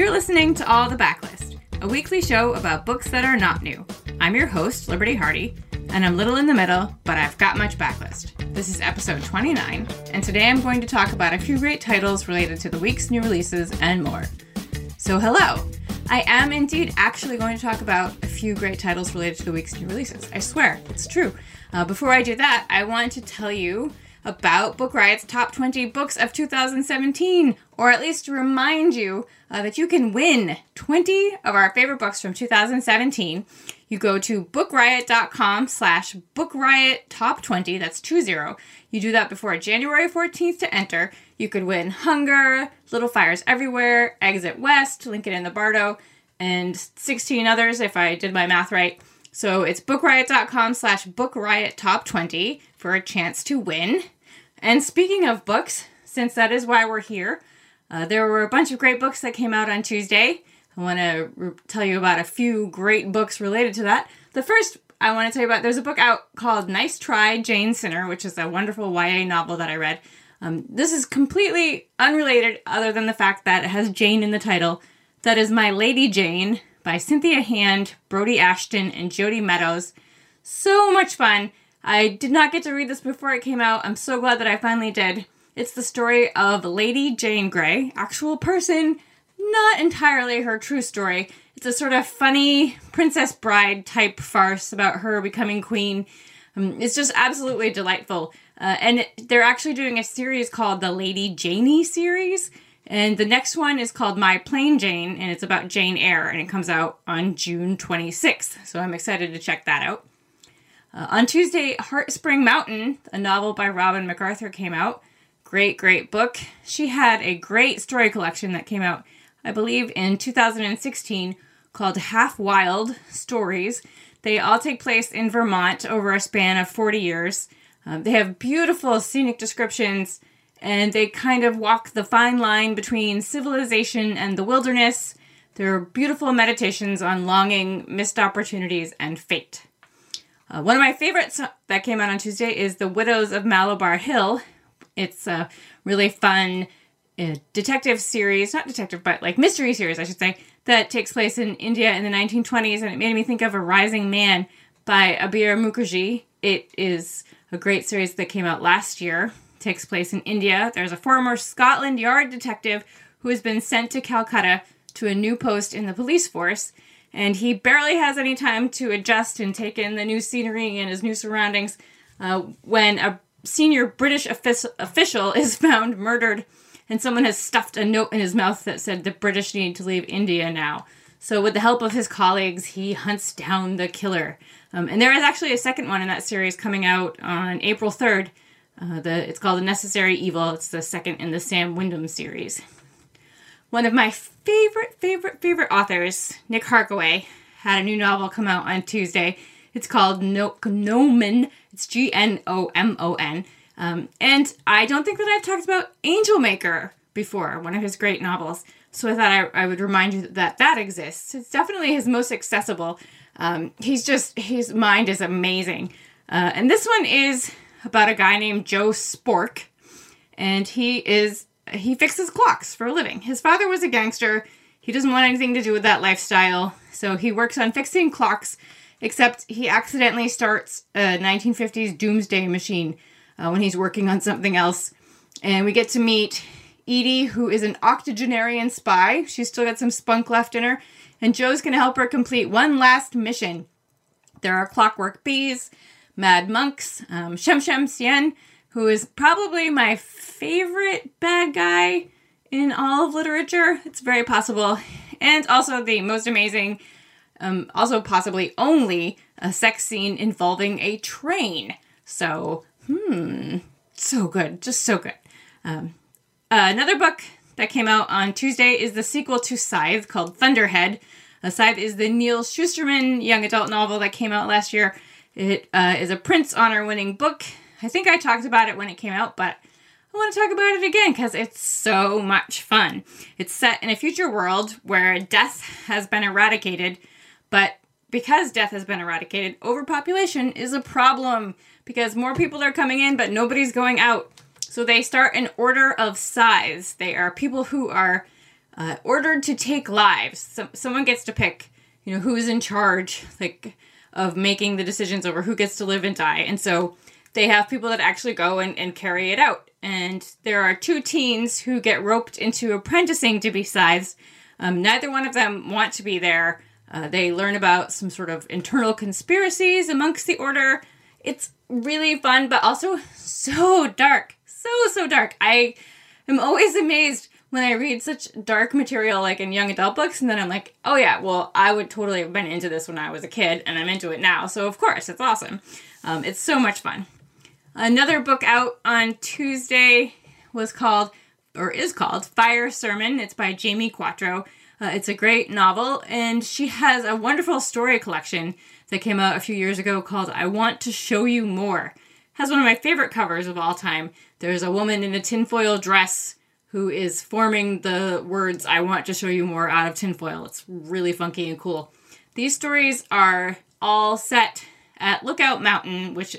You're listening to All the Backlist, a weekly show about books that are not new. I'm your host, Liberty Hardy, and I'm little in the middle, but I've got much backlist. This is episode 29, and today I'm going to talk about a few great titles related to the week's new releases and more. So, hello! I am indeed actually going to talk about a few great titles related to the week's new releases. I swear, it's true. Uh, before I do that, I want to tell you about Book Riot's top 20 books of 2017, or at least remind you uh, that you can win 20 of our favorite books from 2017. You go to bookriot.com slash bookriot top20, that's 20. You do that before January 14th to enter. You could win Hunger, Little Fires Everywhere, Exit West, Lincoln in the Bardo, and 16 others if I did my math right. So it's bookriot.com slash bookriot top 20 for a chance to win. And speaking of books, since that is why we're here, uh, there were a bunch of great books that came out on Tuesday. I want to re- tell you about a few great books related to that. The first I want to tell you about there's a book out called Nice Try, Jane Sinner, which is a wonderful YA novel that I read. Um, this is completely unrelated, other than the fact that it has Jane in the title. That is My Lady Jane by Cynthia Hand, Brodi Ashton, and Jodi Meadows. So much fun. I did not get to read this before it came out. I'm so glad that I finally did. It's the story of Lady Jane Grey, actual person, not entirely her true story. It's a sort of funny Princess Bride type farce about her becoming queen. Um, it's just absolutely delightful. Uh, and they're actually doing a series called the Lady Janey series. And the next one is called My Plain Jane, and it's about Jane Eyre, and it comes out on June 26th. So I'm excited to check that out. Uh, on Tuesday, Heart Spring Mountain, a novel by Robin MacArthur, came out. Great, great book. She had a great story collection that came out, I believe, in 2016 called Half Wild Stories. They all take place in Vermont over a span of 40 years. Um, they have beautiful scenic descriptions and they kind of walk the fine line between civilization and the wilderness. They're beautiful meditations on longing, missed opportunities, and fate. Uh, one of my favorites that came out on Tuesday is The Widows of Malabar Hill. It's a really fun uh, detective series, not detective, but like mystery series, I should say, that takes place in India in the 1920s, and it made me think of A Rising Man by Abir Mukherjee. It is a great series that came out last year. It takes place in India. There's a former Scotland Yard detective who has been sent to Calcutta to a new post in the police force and he barely has any time to adjust and take in the new scenery and his new surroundings uh, when a senior British official is found murdered and someone has stuffed a note in his mouth that said the British need to leave India now. So, with the help of his colleagues, he hunts down the killer. Um, and there is actually a second one in that series coming out on April 3rd. Uh, the, it's called The Necessary Evil. It's the second in the Sam Wyndham series. One of my favorite, favorite, favorite authors, Nick Harkaway, had a new novel come out on Tuesday. It's called no- Gnomon. It's G N O M O N. Um, and I don't think that I've talked about Angelmaker before, one of his great novels. So I thought I, I would remind you that that exists. It's definitely his most accessible. Um, he's just, his mind is amazing. Uh, and this one is about a guy named Joe Spork. And he is he fixes clocks for a living. His father was a gangster. He doesn't want anything to do with that lifestyle. So he works on fixing clocks, except he accidentally starts a 1950s doomsday machine uh, when he's working on something else. And we get to meet Edie, who is an octogenarian spy. She's still got some spunk left in her. And Joe's going to help her complete one last mission. There are clockwork bees, mad monks, um, Shem Shem Tsien, who is probably my favorite bad guy in all of literature. It's very possible. And also the most amazing, um, also possibly only, a sex scene involving a train. So, hmm, so good. Just so good. Um, uh, another book that came out on Tuesday is the sequel to Scythe called Thunderhead. Uh, Scythe is the Neal Shusterman young adult novel that came out last year. It uh, is a Printz Honor winning book I think I talked about it when it came out, but I want to talk about it again because it's so much fun. It's set in a future world where death has been eradicated, but because death has been eradicated, overpopulation is a problem because more people are coming in, but nobody's going out. So they start an order of scythes. They are people who are uh, ordered to take lives. So, someone gets to pick, you know, who's in charge, like, of making the decisions over who gets to live and die. And so they have people that actually go and, and carry it out. And there are two teens who get roped into apprenticing to be scythes. Um, neither one of them want to be there. Uh, they learn about some sort of internal conspiracies amongst the order. It's really fun, but also so dark. So, so dark. I am always amazed when I read such dark material like in young adult books, and then I'm like, oh yeah, well, I would totally have been into this when I was a kid, and I'm into it now. So, of course, it's awesome. Um, it's so much fun. Another book out on Tuesday was called, or is called, Fire Sermon. It's by Jamie Quatro. Uh, it's a great novel, and she has a wonderful story collection that came out a few years ago called I Want to Show You More. Has one of my favorite covers of all time. There's a woman in a tinfoil dress who is forming the words I want to show you more out of tinfoil. It's really funky and cool. These stories are all set at Lookout Mountain, which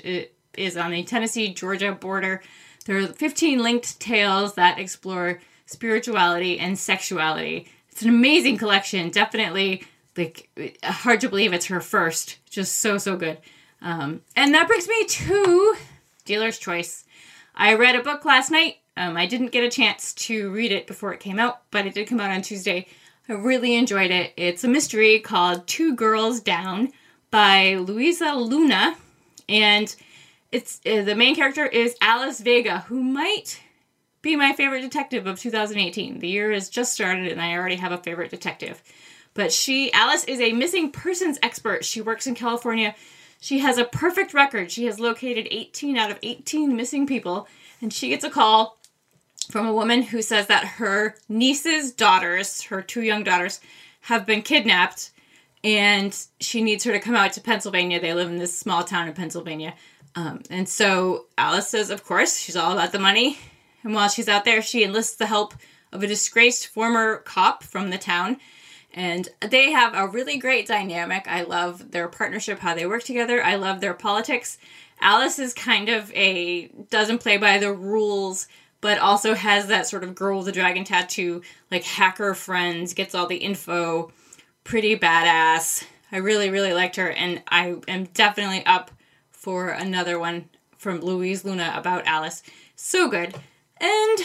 is on the Tennessee Georgia border. There are 15 linked tales that explore spirituality and sexuality. It's an amazing collection. Definitely, like, hard to believe it's her first. Just so, so good. Um, and that brings me to Dealer's Choice. I read a book last night. Um, I didn't get a chance to read it before it came out, but it did come out on Tuesday. I really enjoyed it. It's a mystery called Two Girls Down by Louisa Luna. And it's uh, the main character is Alice Vega, who might be my favorite detective of 2018. The year has just started and I already have a favorite detective. But she, Alice, is a missing persons expert. She works in California. She has a perfect record. She has located 18 out of 18 missing people. And she gets a call from a woman who says that her niece's daughters, her two young daughters, have been kidnapped and she needs her to come out to Pennsylvania. They live in this small town in Pennsylvania. Um, and so Alice says, of course, she's all about the money. And while she's out there, she enlists the help of a disgraced former cop from the town. And they have a really great dynamic. I love their partnership, how they work together. I love their politics. Alice is kind of a doesn't play by the rules, but also has that sort of girl with the dragon tattoo, like hacker friends, gets all the info, pretty badass. I really, really liked her, and I am definitely up for another one from Louisa Luna about Alice. So good. And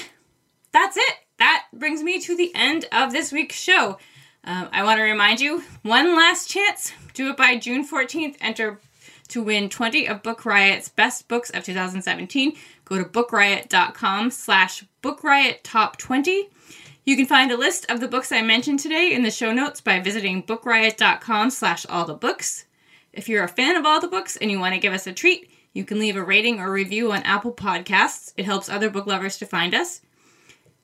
that's it. That brings me to the end of this week's show. Um, I want to remind you one last chance. Do it by June 14th. Enter to win 20 of Book Riot's best books of 2017. Go to bookriot.com slash bookriot top 20. You can find a list of the books I mentioned today in the show notes by visiting bookriot.com slash all the books. If you're a fan of all the books and you want to give us a treat, you can leave a rating or review on Apple Podcasts. It helps other book lovers to find us.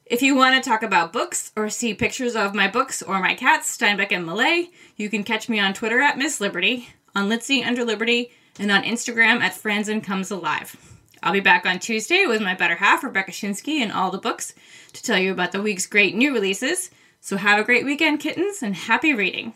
If you want to talk about books or see pictures of my books or my cats, Steinbeck and Millay, you can catch me on Twitter at Miss Liberty, on Litsy under Liberty, and on Instagram at Franzen Comes Alive. I'll be back on Tuesday with my better half, Rebecca Schinsky, and all the books to tell you about the week's great new releases. So have a great weekend, kittens, and happy reading.